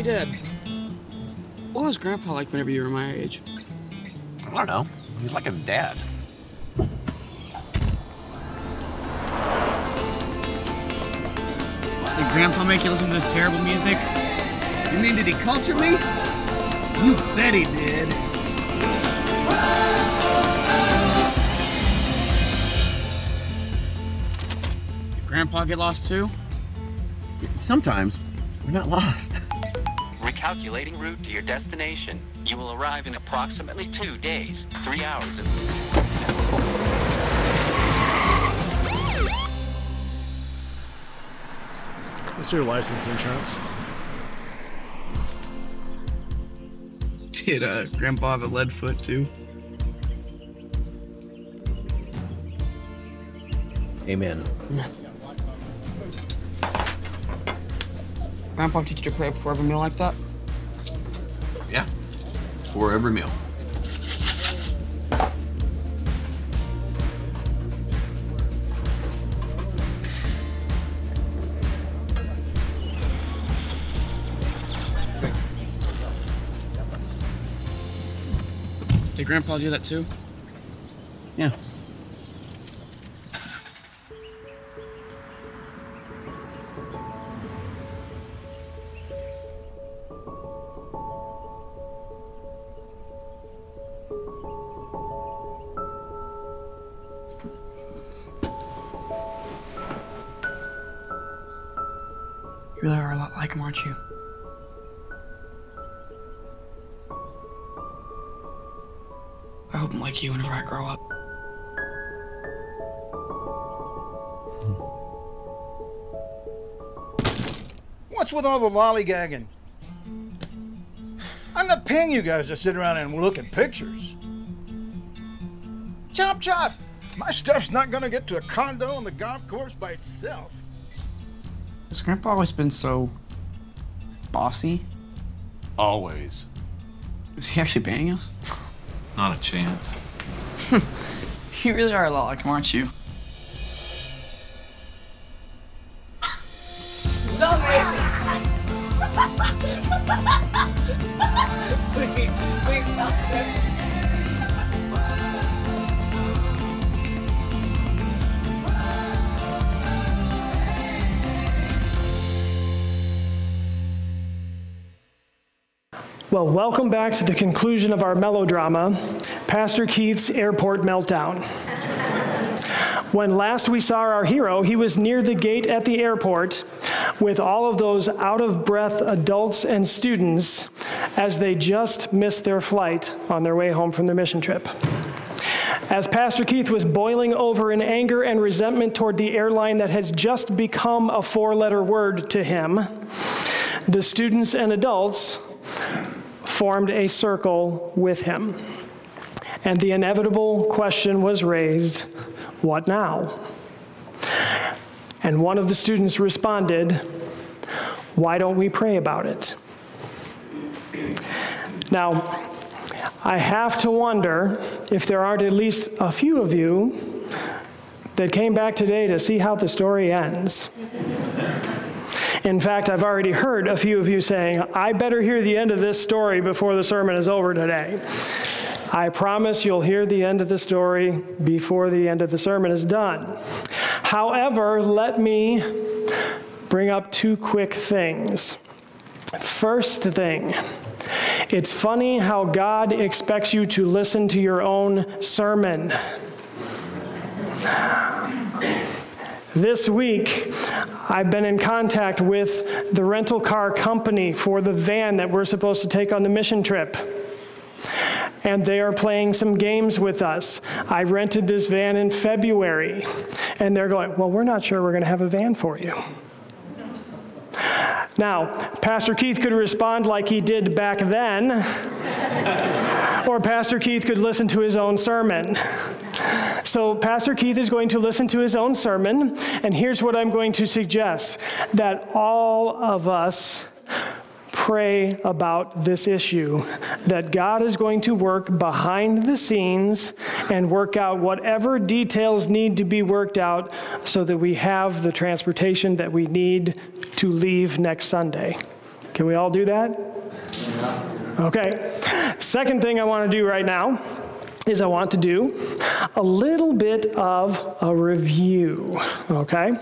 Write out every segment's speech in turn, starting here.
Hey, Dad. What was Grandpa like whenever you were my age? I don't know. He's like a dad. Did Grandpa make you listen to this terrible music? You mean did he culture me? You bet he did. Did Grandpa get lost too? Sometimes we're not lost. Recalculating route to your destination. You will arrive in approximately two days, three hours. And... What's your license insurance? Did uh, Grandpa have a lead foot too? Amen. Grandpa teach you to pray before every meal like that? Yeah. For every meal. Did Grandpa do that too? Yeah. I grow up. What's with all the lollygagging? I'm not paying you guys to sit around and look at pictures. Chop chop! My stuff's not gonna get to a condo on the golf course by itself. Has Grandpa always been so bossy? Always. Is he actually paying us? Not a chance. You really are a lot like him, aren't you? Well, welcome back to the conclusion of our melodrama, Pastor Keith's Airport Meltdown. When last we saw our hero, he was near the gate at the airport with all of those out of breath adults and students as they just missed their flight on their way home from their mission trip. As Pastor Keith was boiling over in anger and resentment toward the airline that has just become a four letter word to him, the students and adults formed a circle with him. And the inevitable question was raised what now? And one of the students responded, Why don't we pray about it? Now, I have to wonder if there aren't at least a few of you that came back today to see how the story ends. In fact, I've already heard a few of you saying, I better hear the end of this story before the sermon is over today. I promise you'll hear the end of the story before the end of the sermon is done. However, let me bring up two quick things. First thing, it's funny how God expects you to listen to your own sermon. This week, I've been in contact with the rental car company for the van that we're supposed to take on the mission trip. And they are playing some games with us. I rented this van in February, and they're going, Well, we're not sure we're going to have a van for you. Now, Pastor Keith could respond like he did back then, or Pastor Keith could listen to his own sermon. So, Pastor Keith is going to listen to his own sermon, and here's what I'm going to suggest that all of us pray about this issue, that God is going to work behind the scenes and work out whatever details need to be worked out so that we have the transportation that we need to leave next Sunday. Can we all do that? Okay. Second thing I want to do right now is I want to do a little bit of a review, okay?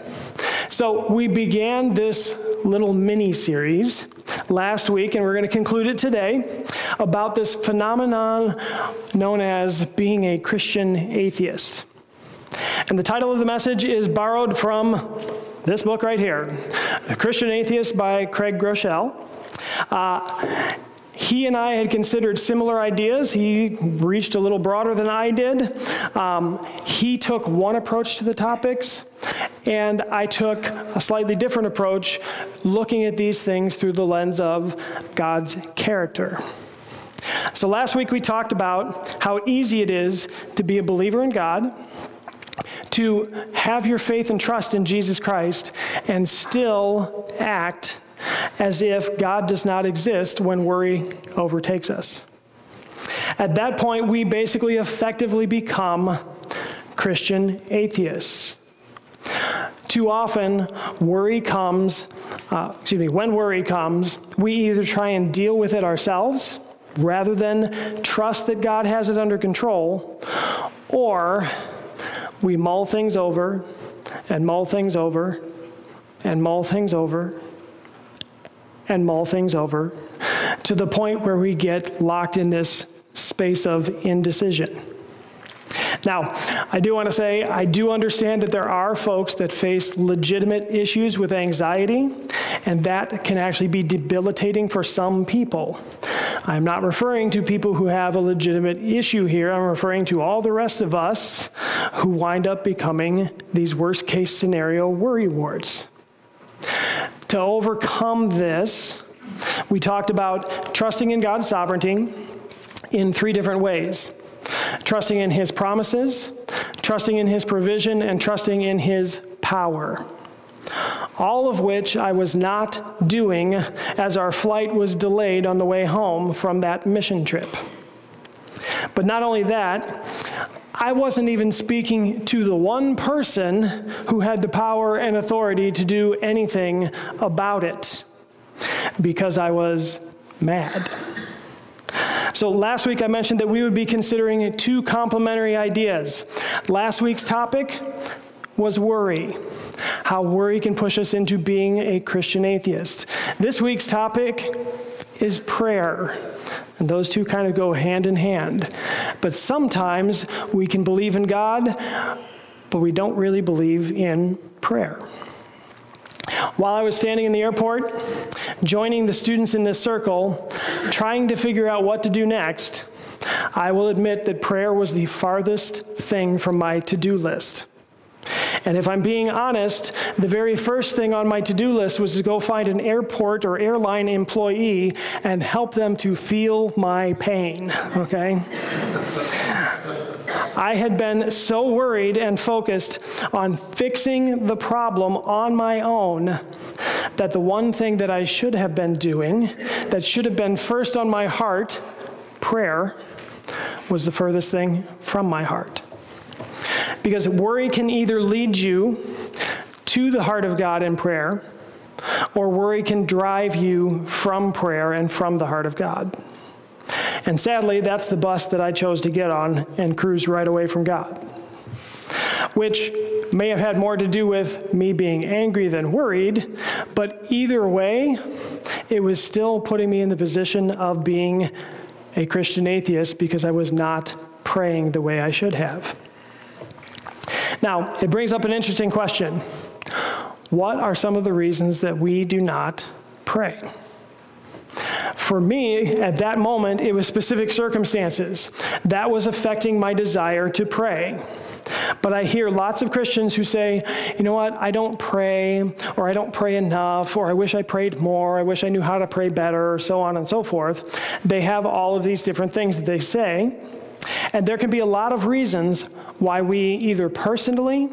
So we began this little mini series last week, and we're going to conclude it today about this phenomenon known as being a Christian atheist. And the title of the message is borrowed from this book right here The Christian Atheist by Craig Groeschel. Uh, he and I had considered similar ideas. He reached a little broader than I did. Um, he took one approach to the topics, and I took a slightly different approach, looking at these things through the lens of God's character. So last week we talked about how easy it is to be a believer in God, to have your faith and trust in Jesus Christ, and still act as if God does not exist when worry overtakes us. At that point, we basically effectively become Christian atheists. Too often, worry comes, uh, excuse me, when worry comes, we either try and deal with it ourselves rather than trust that God has it under control, or we mull things over and mull things over and mull things over and mull things over to the point where we get locked in this space of indecision. Now, I do want to say I do understand that there are folks that face legitimate issues with anxiety, and that can actually be debilitating for some people. I'm not referring to people who have a legitimate issue here. I'm referring to all the rest of us who wind up becoming these worst case scenario worry wards. To overcome this, we talked about trusting in God's sovereignty in three different ways trusting in His promises, trusting in His provision, and trusting in His power. All of which I was not doing as our flight was delayed on the way home from that mission trip. But not only that, I wasn't even speaking to the one person who had the power and authority to do anything about it because I was mad. So last week I mentioned that we would be considering two complementary ideas. Last week's topic was worry, how worry can push us into being a Christian atheist. This week's topic is prayer. And those two kind of go hand in hand. But sometimes we can believe in God, but we don't really believe in prayer. While I was standing in the airport, joining the students in this circle, trying to figure out what to do next, I will admit that prayer was the farthest thing from my to do list. And if I'm being honest, the very first thing on my to do list was to go find an airport or airline employee and help them to feel my pain, okay? I had been so worried and focused on fixing the problem on my own that the one thing that I should have been doing, that should have been first on my heart, prayer, was the furthest thing from my heart. Because worry can either lead you to the heart of God in prayer, or worry can drive you from prayer and from the heart of God. And sadly, that's the bus that I chose to get on and cruise right away from God. Which may have had more to do with me being angry than worried, but either way, it was still putting me in the position of being a Christian atheist because I was not praying the way I should have. Now, it brings up an interesting question. What are some of the reasons that we do not pray? For me, at that moment, it was specific circumstances. That was affecting my desire to pray. But I hear lots of Christians who say, you know what, I don't pray, or I don't pray enough, or I wish I prayed more, I wish I knew how to pray better, so on and so forth. They have all of these different things that they say. And there can be a lot of reasons why we either personally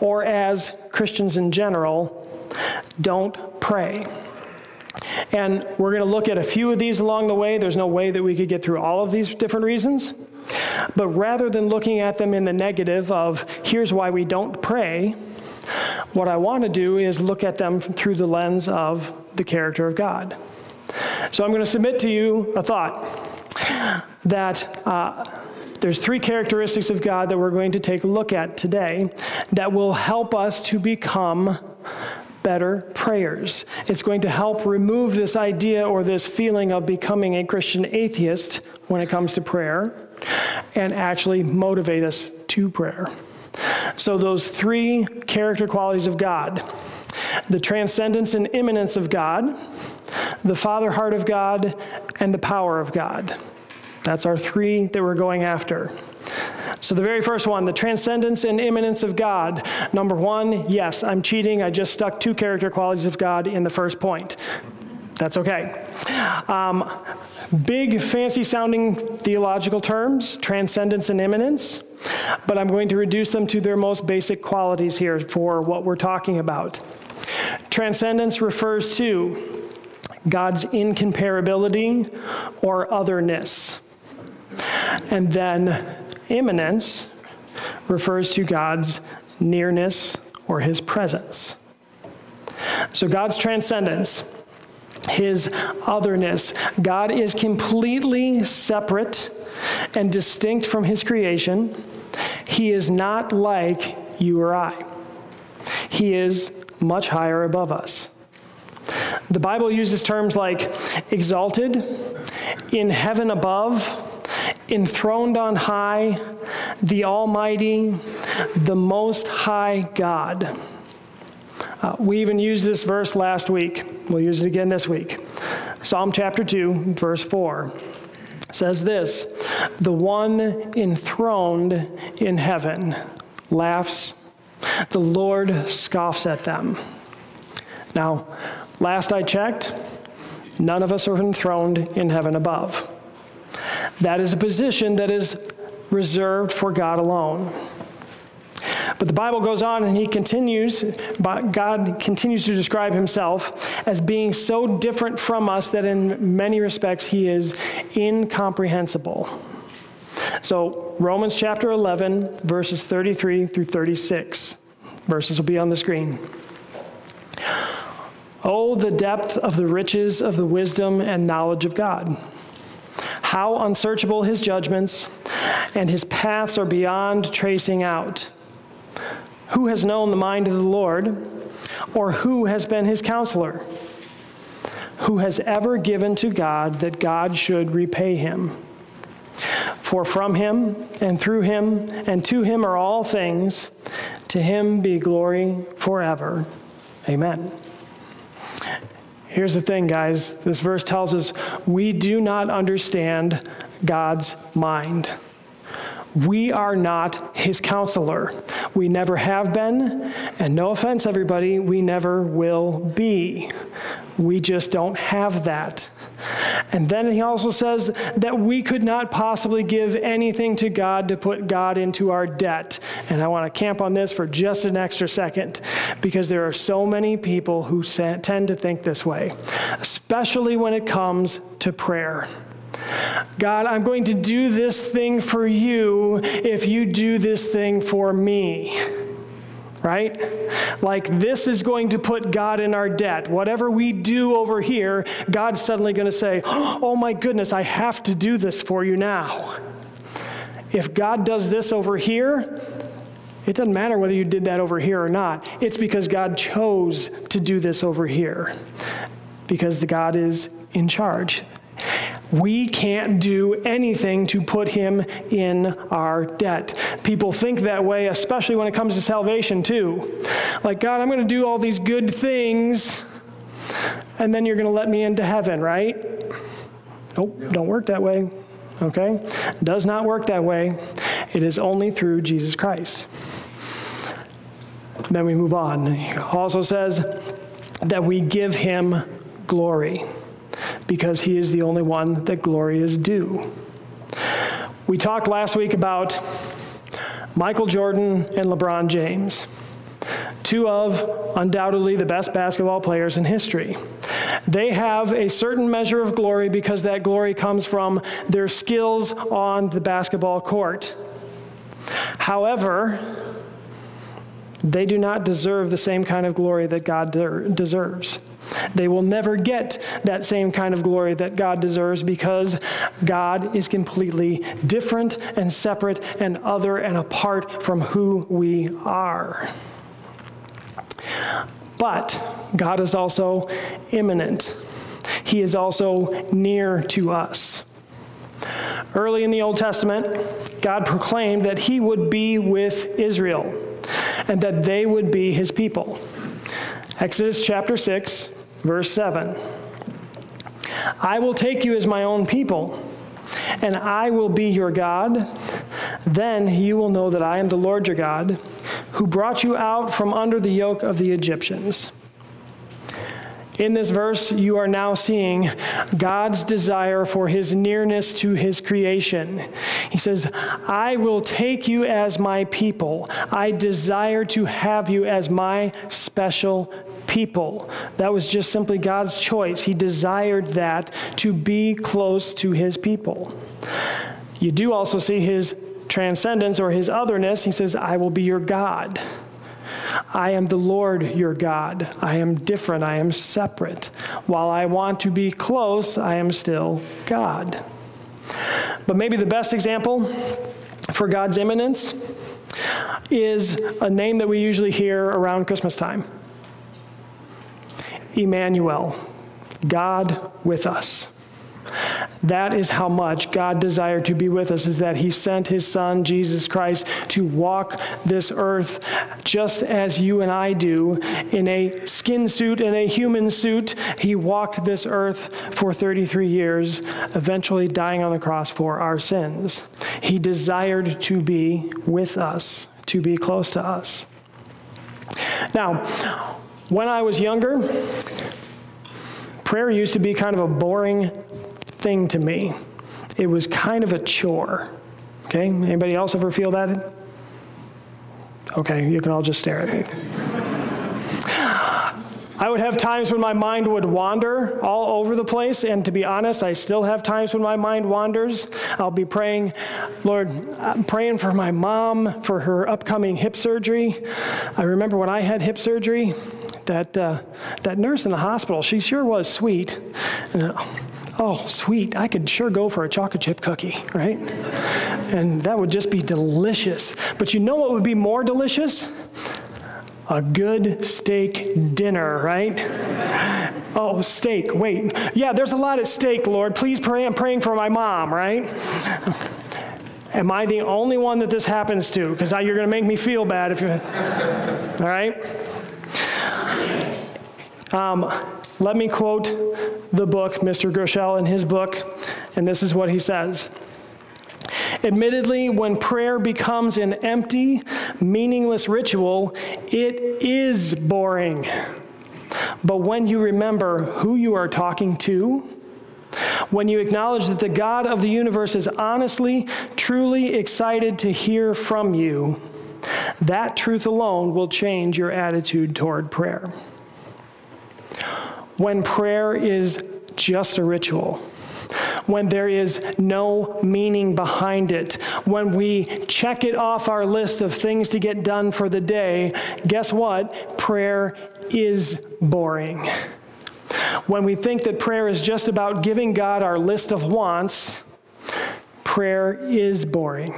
or as Christians in general don't pray. And we're going to look at a few of these along the way. There's no way that we could get through all of these different reasons. But rather than looking at them in the negative of, here's why we don't pray, what I want to do is look at them through the lens of the character of God. So I'm going to submit to you a thought that uh, there's three characteristics of God that we're going to take a look at today that will help us to become better prayers. It's going to help remove this idea or this feeling of becoming a Christian atheist when it comes to prayer and actually motivate us to prayer. So, those three character qualities of God the transcendence and immanence of God, the Father heart of God, and the power of God. That's our three that we're going after. So, the very first one, the transcendence and immanence of God. Number one, yes, I'm cheating. I just stuck two character qualities of God in the first point. That's okay. Um, big, fancy sounding theological terms, transcendence and immanence, but I'm going to reduce them to their most basic qualities here for what we're talking about. Transcendence refers to God's incomparability or otherness. And then immanence refers to God's nearness or his presence. So God's transcendence, his otherness, God is completely separate and distinct from his creation. He is not like you or I. He is much higher above us. The Bible uses terms like exalted, in heaven above, enthroned on high, the Almighty, the Most High God. Uh, we even used this verse last week. We'll use it again this week. Psalm chapter 2, verse 4 says this The one enthroned in heaven laughs, the Lord scoffs at them. Now, last I checked, none of us are enthroned in heaven above. That is a position that is reserved for God alone. But the Bible goes on and he continues, God continues to describe himself as being so different from us that in many respects he is incomprehensible. So, Romans chapter 11, verses 33 through 36. Verses will be on the screen. Oh, the depth of the riches of the wisdom and knowledge of God. How unsearchable his judgments, and his paths are beyond tracing out. Who has known the mind of the Lord, or who has been his counselor? Who has ever given to God that God should repay him? For from him, and through him, and to him are all things. To him be glory forever. Amen. Here's the thing, guys. This verse tells us we do not understand God's mind. We are not his counselor. We never have been, and no offense, everybody, we never will be. We just don't have that. And then he also says that we could not possibly give anything to God to put God into our debt. And I want to camp on this for just an extra second because there are so many people who tend to think this way, especially when it comes to prayer. God, I'm going to do this thing for you if you do this thing for me right? Like this is going to put God in our debt. Whatever we do over here, God's suddenly going to say, Oh my goodness, I have to do this for you now. If God does this over here, it doesn't matter whether you did that over here or not. It's because God chose to do this over here. Because the God is in charge. We can't do anything to put him in our debt. People think that way, especially when it comes to salvation, too. Like, God, I'm going to do all these good things, and then you're going to let me into heaven, right? Nope, don't work that way. Okay? Does not work that way. It is only through Jesus Christ. Then we move on. He also says that we give him glory because he is the only one that glory is due. We talked last week about Michael Jordan and LeBron James, two of undoubtedly the best basketball players in history. They have a certain measure of glory because that glory comes from their skills on the basketball court. However, they do not deserve the same kind of glory that God deserves. They will never get that same kind of glory that God deserves because God is completely different and separate and other and apart from who we are. But God is also immanent. He is also near to us. Early in the Old Testament, God proclaimed that He would be with Israel and that they would be His people. Exodus chapter 6, verse 7. I will take you as my own people, and I will be your God. Then you will know that I am the Lord your God, who brought you out from under the yoke of the Egyptians. In this verse, you are now seeing God's desire for his nearness to his creation. He says, I will take you as my people. I desire to have you as my special people. That was just simply God's choice. He desired that to be close to his people. You do also see his transcendence or his otherness. He says, I will be your God. I am the Lord your God. I am different. I am separate. While I want to be close, I am still God. But maybe the best example for God's immanence is a name that we usually hear around Christmas time Emmanuel, God with us. That is how much God desired to be with us, is that He sent His Son, Jesus Christ, to walk this earth just as you and I do in a skin suit, in a human suit. He walked this earth for 33 years, eventually dying on the cross for our sins. He desired to be with us, to be close to us. Now, when I was younger, prayer used to be kind of a boring thing to me. It was kind of a chore. Okay? Anybody else ever feel that? Okay, you can all just stare at me. I would have times when my mind would wander all over the place, and to be honest, I still have times when my mind wanders. I'll be praying, Lord, I'm praying for my mom for her upcoming hip surgery. I remember when I had hip surgery, that, uh, that nurse in the hospital, she sure was sweet. And, uh, oh, sweet, I could sure go for a chocolate chip cookie, right? And that would just be delicious. But you know what would be more delicious? A good steak dinner, right? Oh, steak, wait. Yeah, there's a lot at stake, Lord. Please pray. I'm praying for my mom, right? Am I the only one that this happens to? Because you're going to make me feel bad if you. All right? Um, let me quote the book, Mr. Groeschel, in his book, and this is what he says. Admittedly, when prayer becomes an empty, meaningless ritual, it is boring. But when you remember who you are talking to, when you acknowledge that the God of the universe is honestly, truly excited to hear from you, that truth alone will change your attitude toward prayer when prayer is just a ritual, when there is no meaning behind it, when we check it off our list of things to get done for the day, guess what? Prayer is boring. When we think that prayer is just about giving God our list of wants, prayer is boring.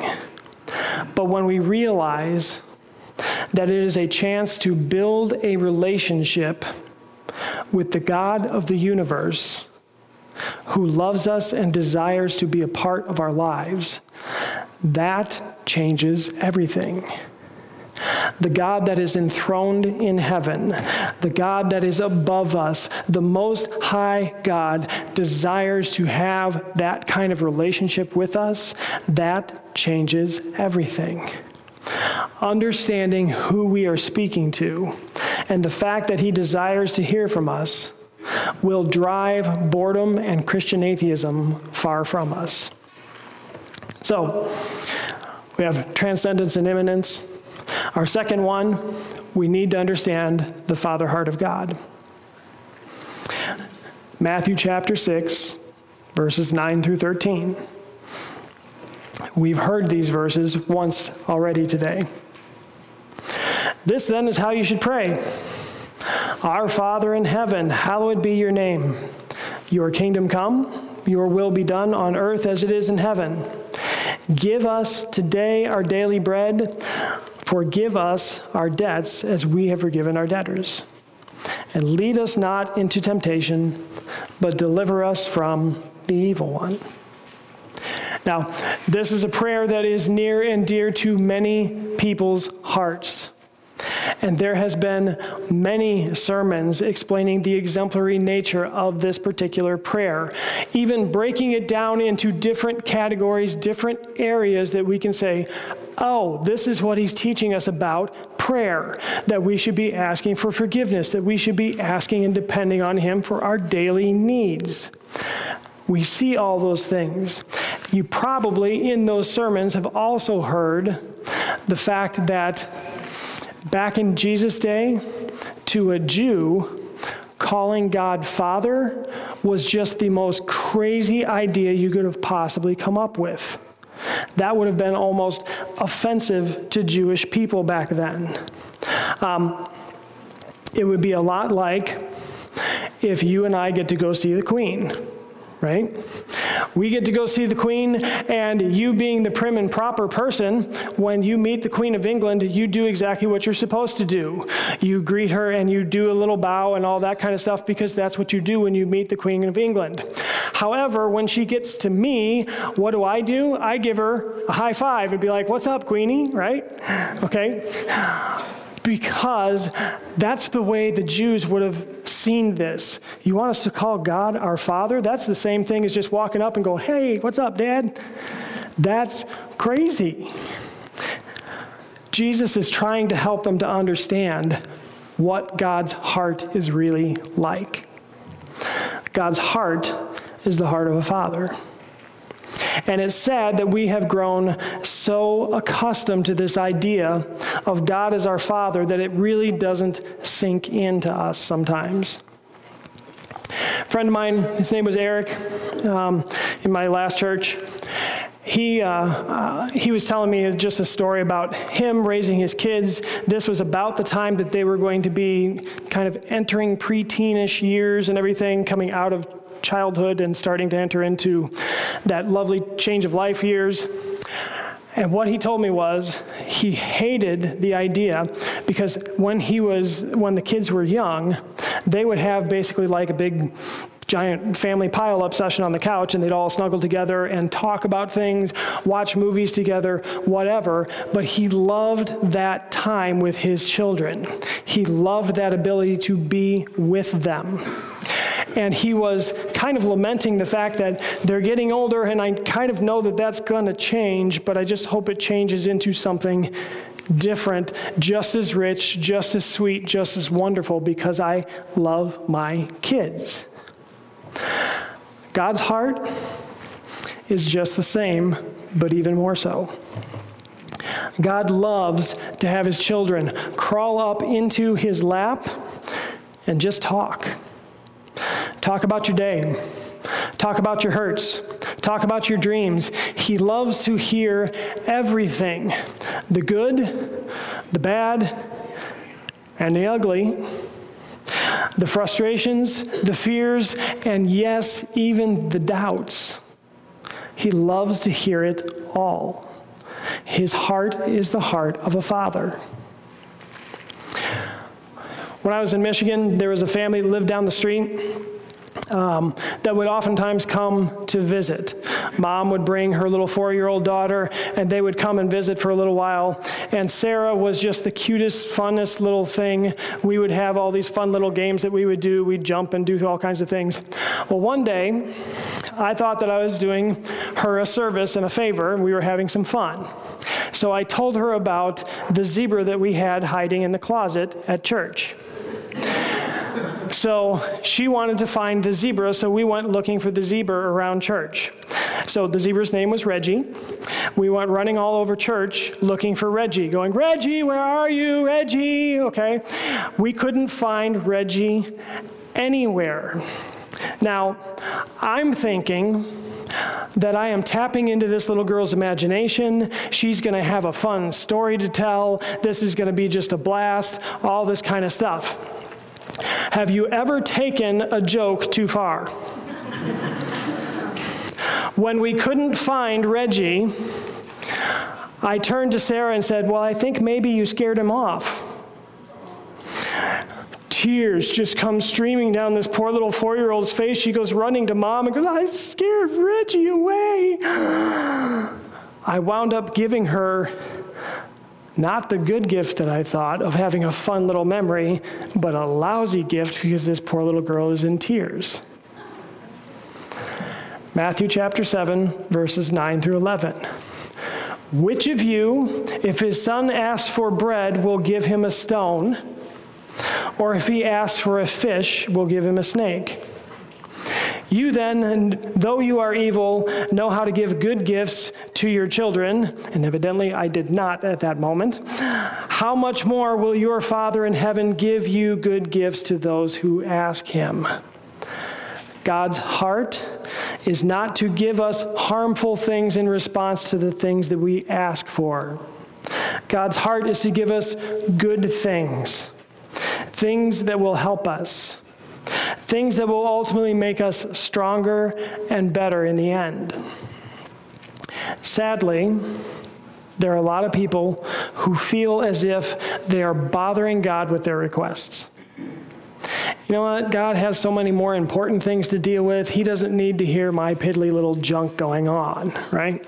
But when we realize that it is a chance to build a relationship with the God of the universe who loves us and desires to be a part of our lives, that changes everything. The God that is enthroned in heaven, the God that is above us, the most high God desires to have that kind of relationship with us, that changes everything. Understanding who we are speaking to and the fact that he desires to hear from us will drive boredom and Christian atheism far from us. So, we have transcendence and immanence. Our second one, we need to understand the Father heart of God. Matthew chapter 6, verses 9 through 13. We've heard these verses once already today. This then is how you should pray Our Father in heaven, hallowed be your name. Your kingdom come, your will be done on earth as it is in heaven. Give us today our daily bread. Forgive us our debts as we have forgiven our debtors. And lead us not into temptation, but deliver us from the evil one. Now, this is a prayer that is near and dear to many people's hearts. And there has been many sermons explaining the exemplary nature of this particular prayer, even breaking it down into different categories, different areas that we can say, oh, this is what he's teaching us about prayer, that we should be asking for forgiveness, that we should be asking and depending on him for our daily needs. We see all those things. You probably, in those sermons, have also heard the fact that back in Jesus' day, to a Jew, calling God Father was just the most crazy idea you could have possibly come up with. That would have been almost offensive to Jewish people back then. Um, it would be a lot like if you and I get to go see the Queen right? We get to go see the Queen, and you being the prim and proper person, when you meet the Queen of England, you do exactly what you're supposed to do. You greet her and you do a little bow and all that kind of stuff because that's what you do when you meet the Queen of England. However, when she gets to me, what do I do? I give her a high five and be like, What's up, Queenie, right? Okay because that's the way the Jews would have seen this. You want us to call God our Father? That's the same thing as just walking up and go, hey, what's up, Dad? That's crazy. Jesus is trying to help them to understand what God's heart is really like. God's heart is the heart of a father. And it's sad that we have grown so accustomed to this idea of God as our Father that it really doesn't sink into us sometimes. A friend of mine, his name was Eric, um, in my last church. He, uh, uh, he was telling me just a story about him raising his kids. This was about the time that they were going to be kind of entering preteenish years and everything, coming out of childhood and starting to enter into that lovely change of life years. And what he told me was he hated the idea because when he was when the kids were young, they would have basically like a big giant family pile up session on the couch and they'd all snuggle together and talk about things, watch movies together, whatever. But he loved that time with his children. He loved that ability to be with them and he was kind of lamenting the fact that they're getting older, and I kind of know that that's going to change, but I just hope it changes into something different, just as rich, just as sweet, just as wonderful, because I love my kids. God's heart is just the same, but even more so. God loves to have his children crawl up into his lap and just talk. Talk about your day. Talk about your hurts. Talk about your dreams. He loves to hear everything the good, the bad, and the ugly, the frustrations, the fears, and yes, even the doubts. He loves to hear it all. His heart is the heart of a father. When I was in Michigan, there was a family that lived down the street um, that would oftentimes come to visit. Mom would bring her little four year old daughter, and they would come and visit for a little while. And Sarah was just the cutest, funnest little thing. We would have all these fun little games that we would do. We'd jump and do all kinds of things. Well, one day, I thought that I was doing her a service and a favor, and we were having some fun. So I told her about the zebra that we had hiding in the closet at church. So she wanted to find the zebra, so we went looking for the zebra around church. So the zebra's name was Reggie. We went running all over church looking for Reggie, going, Reggie, where are you? Reggie, okay. We couldn't find Reggie anywhere. Now, I'm thinking, that I am tapping into this little girl's imagination. She's going to have a fun story to tell. This is going to be just a blast, all this kind of stuff. Have you ever taken a joke too far? when we couldn't find Reggie, I turned to Sarah and said, Well, I think maybe you scared him off. Tears just come streaming down this poor little four year old's face. She goes running to mom and goes, I scared Reggie away. I wound up giving her not the good gift that I thought of having a fun little memory, but a lousy gift because this poor little girl is in tears. Matthew chapter 7, verses 9 through 11. Which of you, if his son asks for bread, will give him a stone? Or if he asks for a fish, will give him a snake? You then, though you are evil, know how to give good gifts to your children, and evidently I did not at that moment. How much more will your Father in heaven give you good gifts to those who ask him? God's heart is not to give us harmful things in response to the things that we ask for. God's heart is to give us good things, things that will help us things that will ultimately make us stronger and better in the end. Sadly, there are a lot of people who feel as if they are bothering God with their requests. You know what? God has so many more important things to deal with. He doesn't need to hear my piddly little junk going on, right?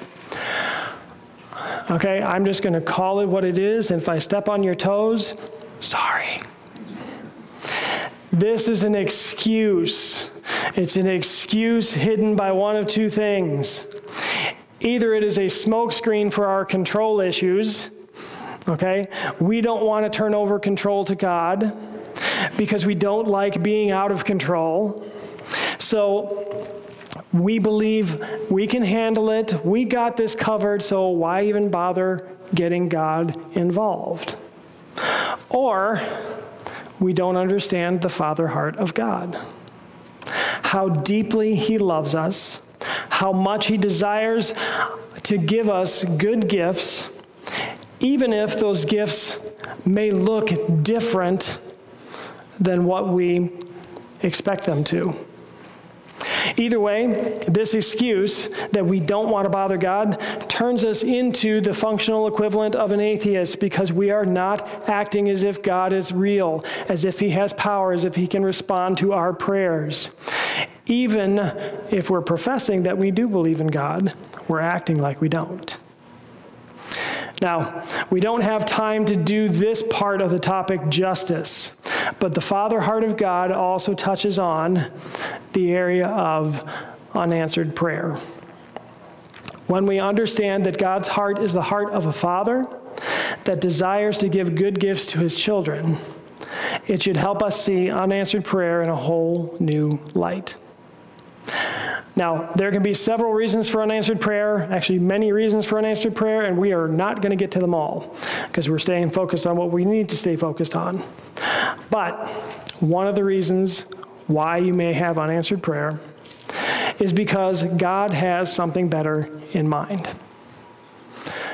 Okay, I'm just going to call it what it is. And if I step on your toes, sorry. This is an excuse. It's an excuse hidden by one of two things. Either it is a smokescreen for our control issues, okay? We don't want to turn over control to God because we don't like being out of control. So we believe we can handle it, we got this covered, so why even bother getting God involved? Or we don't understand the father heart of God. How deeply He loves us, how much He desires to give us good gifts, even if those gifts may look different than what we expect them to. Either way, this excuse that we don't want to bother God turns us into the functional equivalent of an atheist because we are not acting as if God is real, as if He has power, as if He can respond to our prayers. Even if we're professing that we do believe in God, we're acting like we don't. Now, we don't have time to do this part of the topic justice, but the Father heart of God also touches on the area of unanswered prayer. When we understand that God's heart is the heart of a father that desires to give good gifts to his children, it should help us see unanswered prayer in a whole new light. Now, there can be several reasons for unanswered prayer, actually, many reasons for unanswered prayer, and we are not going to get to them all because we're staying focused on what we need to stay focused on. But one of the reasons why you may have unanswered prayer is because God has something better in mind.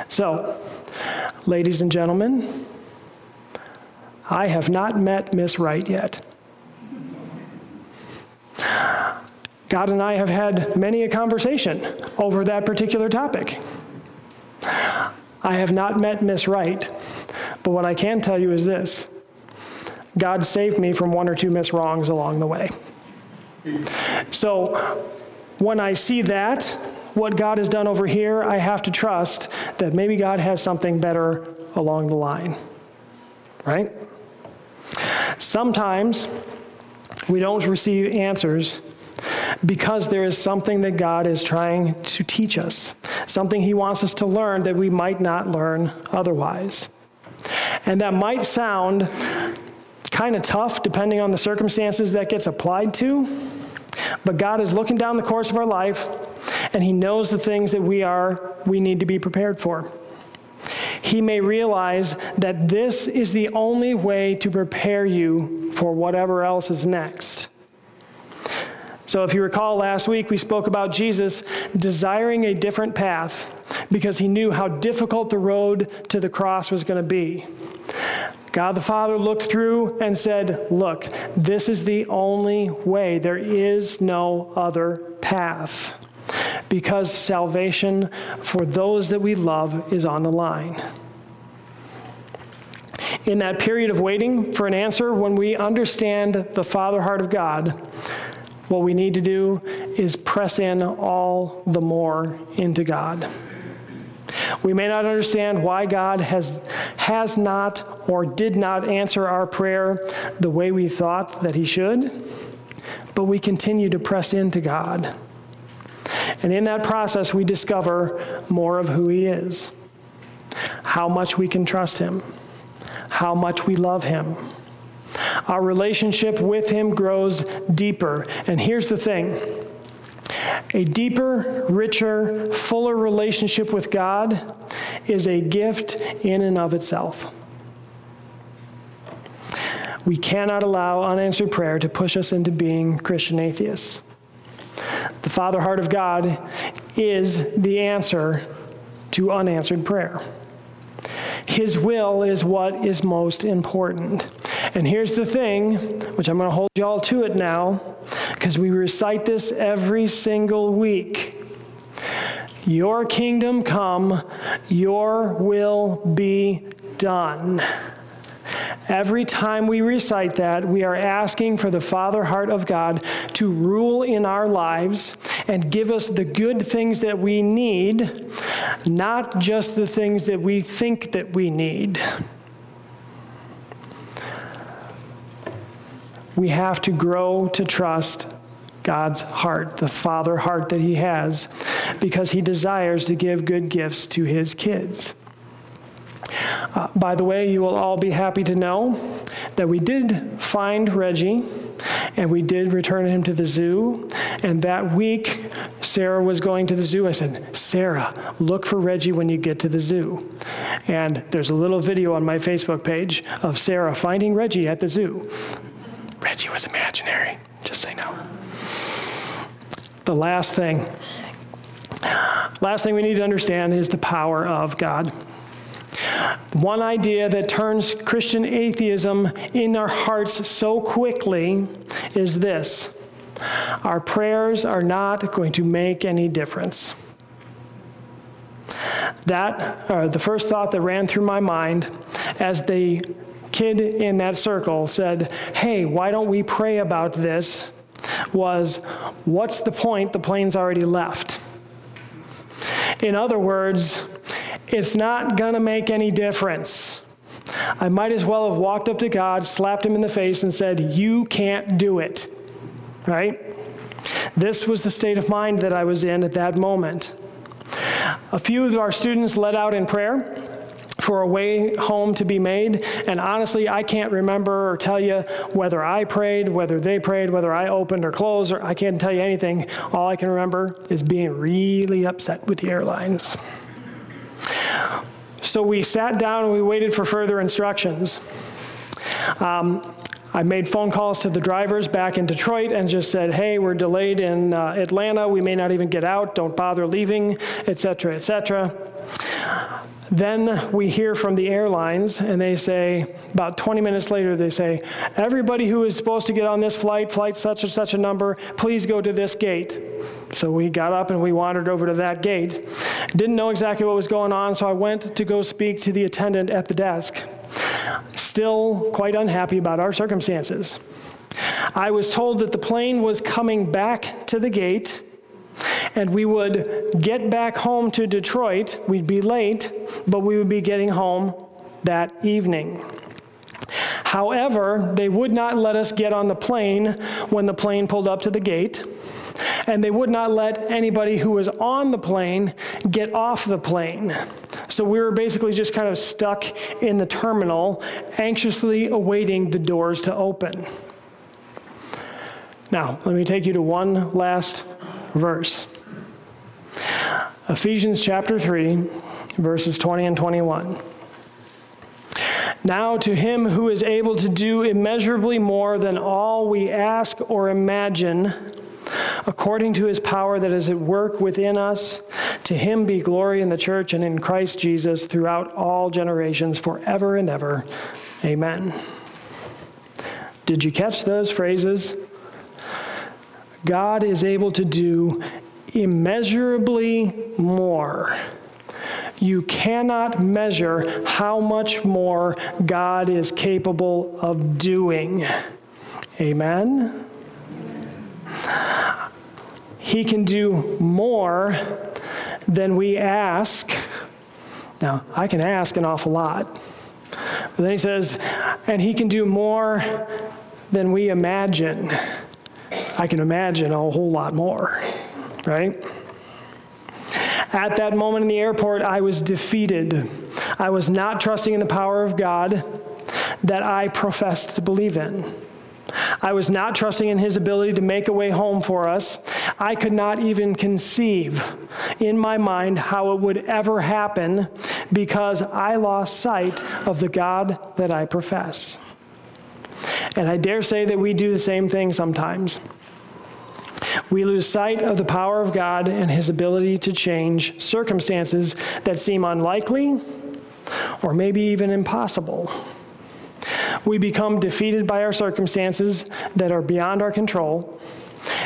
So, ladies and gentlemen, I have not met Miss Right yet. God and I have had many a conversation over that particular topic. I have not met Miss Right, but what I can tell you is this God saved me from one or two miss wrongs along the way. So when I see that, what God has done over here, I have to trust that maybe God has something better along the line. Right? Sometimes we don't receive answers because there is something that God is trying to teach us, something He wants us to learn that we might not learn otherwise. And that might sound kind of tough depending on the circumstances that gets applied to, but God is looking down the course of our life and He knows the things that we are, we need to be prepared for. He may realize that this is the only way to prepare you for whatever else is next. So, if you recall last week, we spoke about Jesus desiring a different path because he knew how difficult the road to the cross was going to be. God the Father looked through and said, Look, this is the only way. There is no other path. Because salvation for those that we love is on the line. In that period of waiting for an answer, when we understand the Father heart of God, what we need to do is press in all the more into God. We may not understand why God has, has not or did not answer our prayer the way we thought that He should, but we continue to press into God. And in that process, we discover more of who He is, how much we can trust Him, how much we love Him. Our relationship with Him grows deeper. And here's the thing a deeper, richer, fuller relationship with God is a gift in and of itself. We cannot allow unanswered prayer to push us into being Christian atheists. The Father heart of God is the answer to unanswered prayer. His will is what is most important. And here's the thing, which I'm going to hold you all to it now, because we recite this every single week. Your kingdom come, your will be done. Every time we recite that, we are asking for the Father heart of God to rule in our lives and give us the good things that we need, not just the things that we think that we need. We have to grow to trust God's heart, the Father heart that He has, because He desires to give good gifts to His kids. Uh, by the way, you will all be happy to know that we did find Reggie and we did return him to the zoo. And that week, Sarah was going to the zoo. I said, Sarah, look for Reggie when you get to the zoo. And there's a little video on my Facebook page of Sarah finding Reggie at the zoo. Reggie was imaginary, just you know. The last thing, last thing we need to understand is the power of God. One idea that turns Christian atheism in our hearts so quickly is this our prayers are not going to make any difference. That, uh, the first thought that ran through my mind as the kid in that circle said, Hey, why don't we pray about this? was, What's the point? The plane's already left. In other words, it's not going to make any difference. I might as well have walked up to God, slapped him in the face, and said, You can't do it. Right? This was the state of mind that I was in at that moment. A few of our students led out in prayer for a way home to be made. And honestly, I can't remember or tell you whether I prayed, whether they prayed, whether I opened or closed, or I can't tell you anything. All I can remember is being really upset with the airlines. So we sat down and we waited for further instructions. Um, I made phone calls to the drivers back in Detroit and just said, hey, we're delayed in uh, Atlanta. We may not even get out. Don't bother leaving, etc., cetera, et cetera. Then we hear from the airlines, and they say, about 20 minutes later, they say, Everybody who is supposed to get on this flight, flight such and such a number, please go to this gate. So we got up and we wandered over to that gate. Didn't know exactly what was going on, so I went to go speak to the attendant at the desk. Still quite unhappy about our circumstances. I was told that the plane was coming back to the gate and we would get back home to Detroit. We'd be late, but we would be getting home that evening. However, they would not let us get on the plane when the plane pulled up to the gate, and they would not let anybody who was on the plane get off the plane. So we were basically just kind of stuck in the terminal, anxiously awaiting the doors to open. Now, let me take you to one last verse. Ephesians chapter 3, verses 20 and 21. Now, to him who is able to do immeasurably more than all we ask or imagine, according to his power that is at work within us, To him be glory in the church and in Christ Jesus throughout all generations, forever and ever. Amen. Did you catch those phrases? God is able to do immeasurably more. You cannot measure how much more God is capable of doing. Amen? He can do more than we ask. Now, I can ask an awful lot. But then he says, and he can do more than we imagine. I can imagine a whole lot more, right? At that moment in the airport, I was defeated. I was not trusting in the power of God that I professed to believe in. I was not trusting in his ability to make a way home for us. I could not even conceive in my mind how it would ever happen because I lost sight of the God that I profess. And I dare say that we do the same thing sometimes. We lose sight of the power of God and his ability to change circumstances that seem unlikely or maybe even impossible. We become defeated by our circumstances that are beyond our control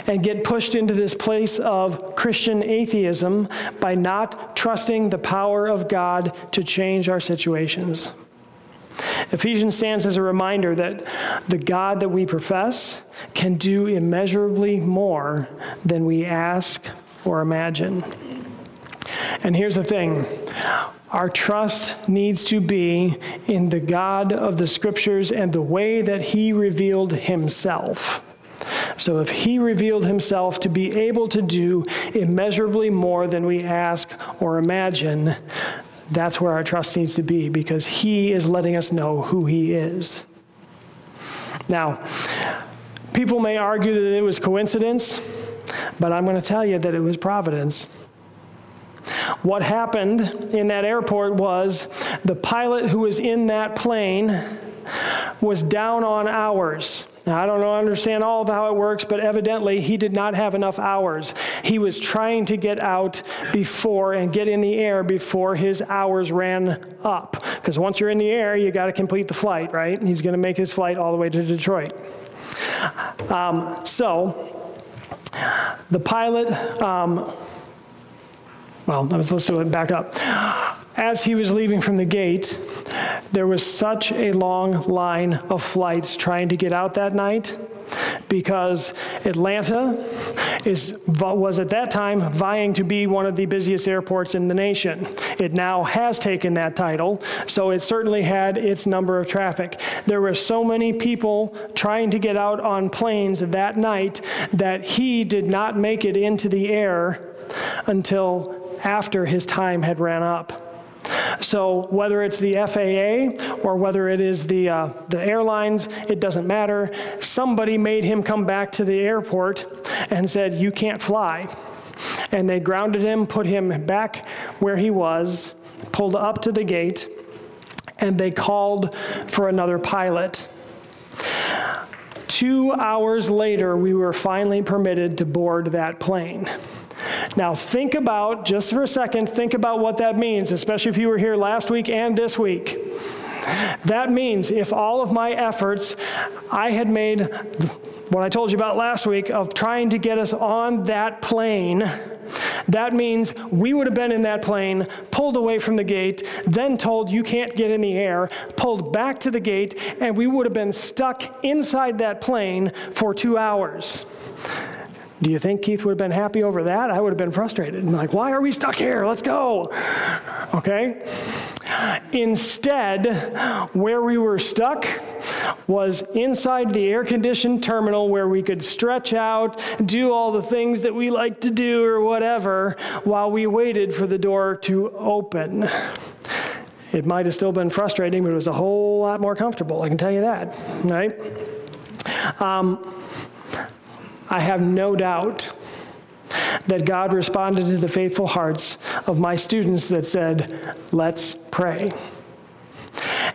and get pushed into this place of Christian atheism by not trusting the power of God to change our situations. Ephesians stands as a reminder that the God that we profess can do immeasurably more than we ask or imagine. And here's the thing our trust needs to be in the God of the scriptures and the way that he revealed himself. So, if he revealed himself to be able to do immeasurably more than we ask or imagine, that's where our trust needs to be because he is letting us know who he is. Now, people may argue that it was coincidence, but I'm going to tell you that it was providence. What happened in that airport was the pilot who was in that plane was down on hours. Now, I don't know, understand all of how it works, but evidently he did not have enough hours. He was trying to get out before and get in the air before his hours ran up. Because once you're in the air, you got to complete the flight, right? And he's going to make his flight all the way to Detroit. Um, so, the pilot, um, well, let's do it back up. As he was leaving from the gate, there was such a long line of flights trying to get out that night because Atlanta is, was at that time vying to be one of the busiest airports in the nation. It now has taken that title, so it certainly had its number of traffic. There were so many people trying to get out on planes that night that he did not make it into the air until after his time had ran up. So whether it's the FAA or whether it is the, uh, the airlines, it doesn't matter. Somebody made him come back to the airport and said, You can't fly. And they grounded him, put him back where he was, pulled up to the gate, and they called for another pilot. Two hours later, we were finally permitted to board that plane. Now, think about, just for a second, think about what that means, especially if you were here last week and this week. That means if all of my efforts I had made what I told you about last week of trying to get us on that plane, that means we would have been in that plane, pulled away from the gate, then told you can't get in the air, pulled back to the gate, and we would have been stuck inside that plane for two hours. Do you think Keith would have been happy over that? I would have been frustrated. I'm like, why are we stuck here? Let's go. Okay? Instead, where we were stuck was inside the air conditioned terminal where we could stretch out, do all the things that we like to do or whatever while we waited for the door to open. It might have still been frustrating, but it was a whole lot more comfortable, I can tell you that, right? Um, I have no doubt that God responded to the faithful hearts of my students that said, Let's pray.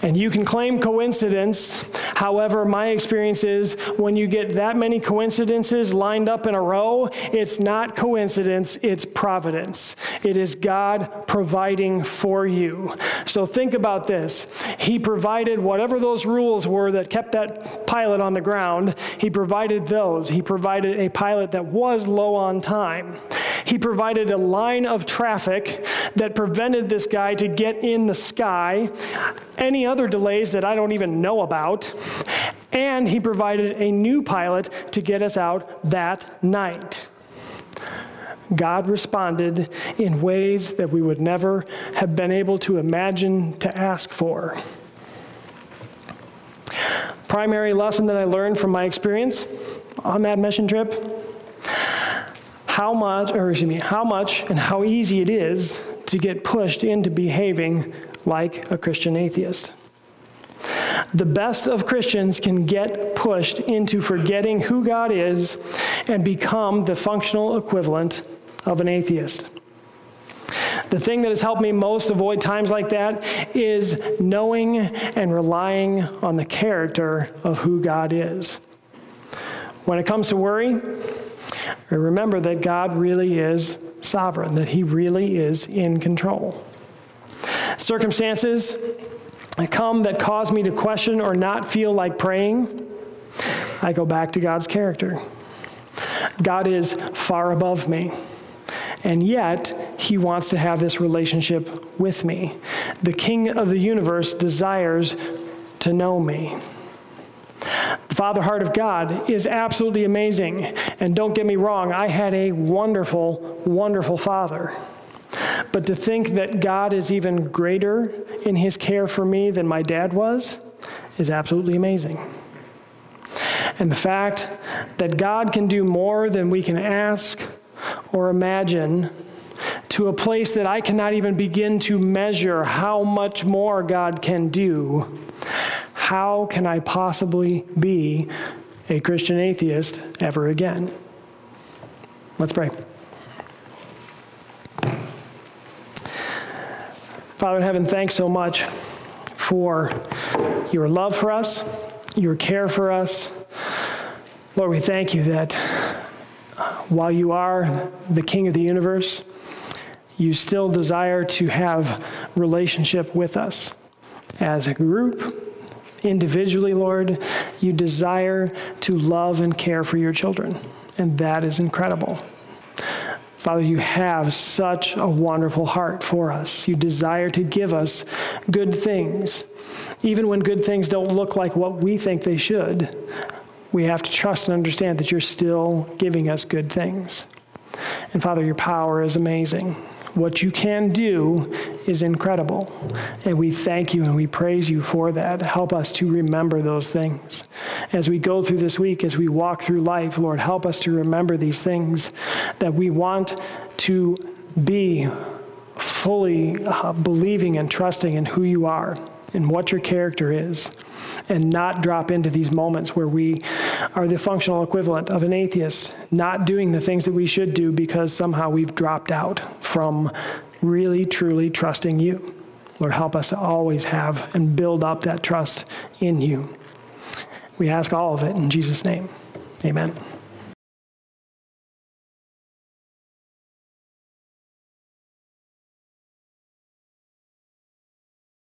And you can claim coincidence However, my experience is when you get that many coincidences lined up in a row, it's not coincidence, it's providence. It is God providing for you. So think about this. He provided whatever those rules were that kept that pilot on the ground, He provided those. He provided a pilot that was low on time. He provided a line of traffic that prevented this guy to get in the sky, any other delays that I don't even know about, and he provided a new pilot to get us out that night. God responded in ways that we would never have been able to imagine to ask for. Primary lesson that I learned from my experience on that mission trip how much, or excuse me, how much and how easy it is to get pushed into behaving like a Christian atheist. The best of Christians can get pushed into forgetting who God is and become the functional equivalent of an atheist. The thing that has helped me most avoid times like that is knowing and relying on the character of who God is. When it comes to worry, remember that God really is sovereign, that He really is in control. Circumstances come that cause me to question or not feel like praying, I go back to God's character. God is far above me. And yet, he wants to have this relationship with me. The King of the universe desires to know me. The Father heart of God is absolutely amazing. And don't get me wrong, I had a wonderful, wonderful Father. But to think that God is even greater in his care for me than my dad was is absolutely amazing. And the fact that God can do more than we can ask or imagine to a place that I cannot even begin to measure how much more God can do, how can I possibly be a Christian atheist ever again? Let's pray. Father in heaven, thanks so much for your love for us, your care for us. Lord, we thank you that while you are the King of the universe, you still desire to have relationship with us. As a group, individually, Lord, you desire to love and care for your children, and that is incredible. Father, you have such a wonderful heart for us. You desire to give us good things. Even when good things don't look like what we think they should, we have to trust and understand that you're still giving us good things. And Father, your power is amazing. What you can do is incredible. And we thank you and we praise you for that. Help us to remember those things. As we go through this week, as we walk through life, Lord, help us to remember these things that we want to be fully uh, believing and trusting in who you are and what your character is and not drop into these moments where we are the functional equivalent of an atheist, not doing the things that we should do because somehow we've dropped out from really, truly trusting you. Lord, help us to always have and build up that trust in you. We ask all of it in Jesus' name. Amen.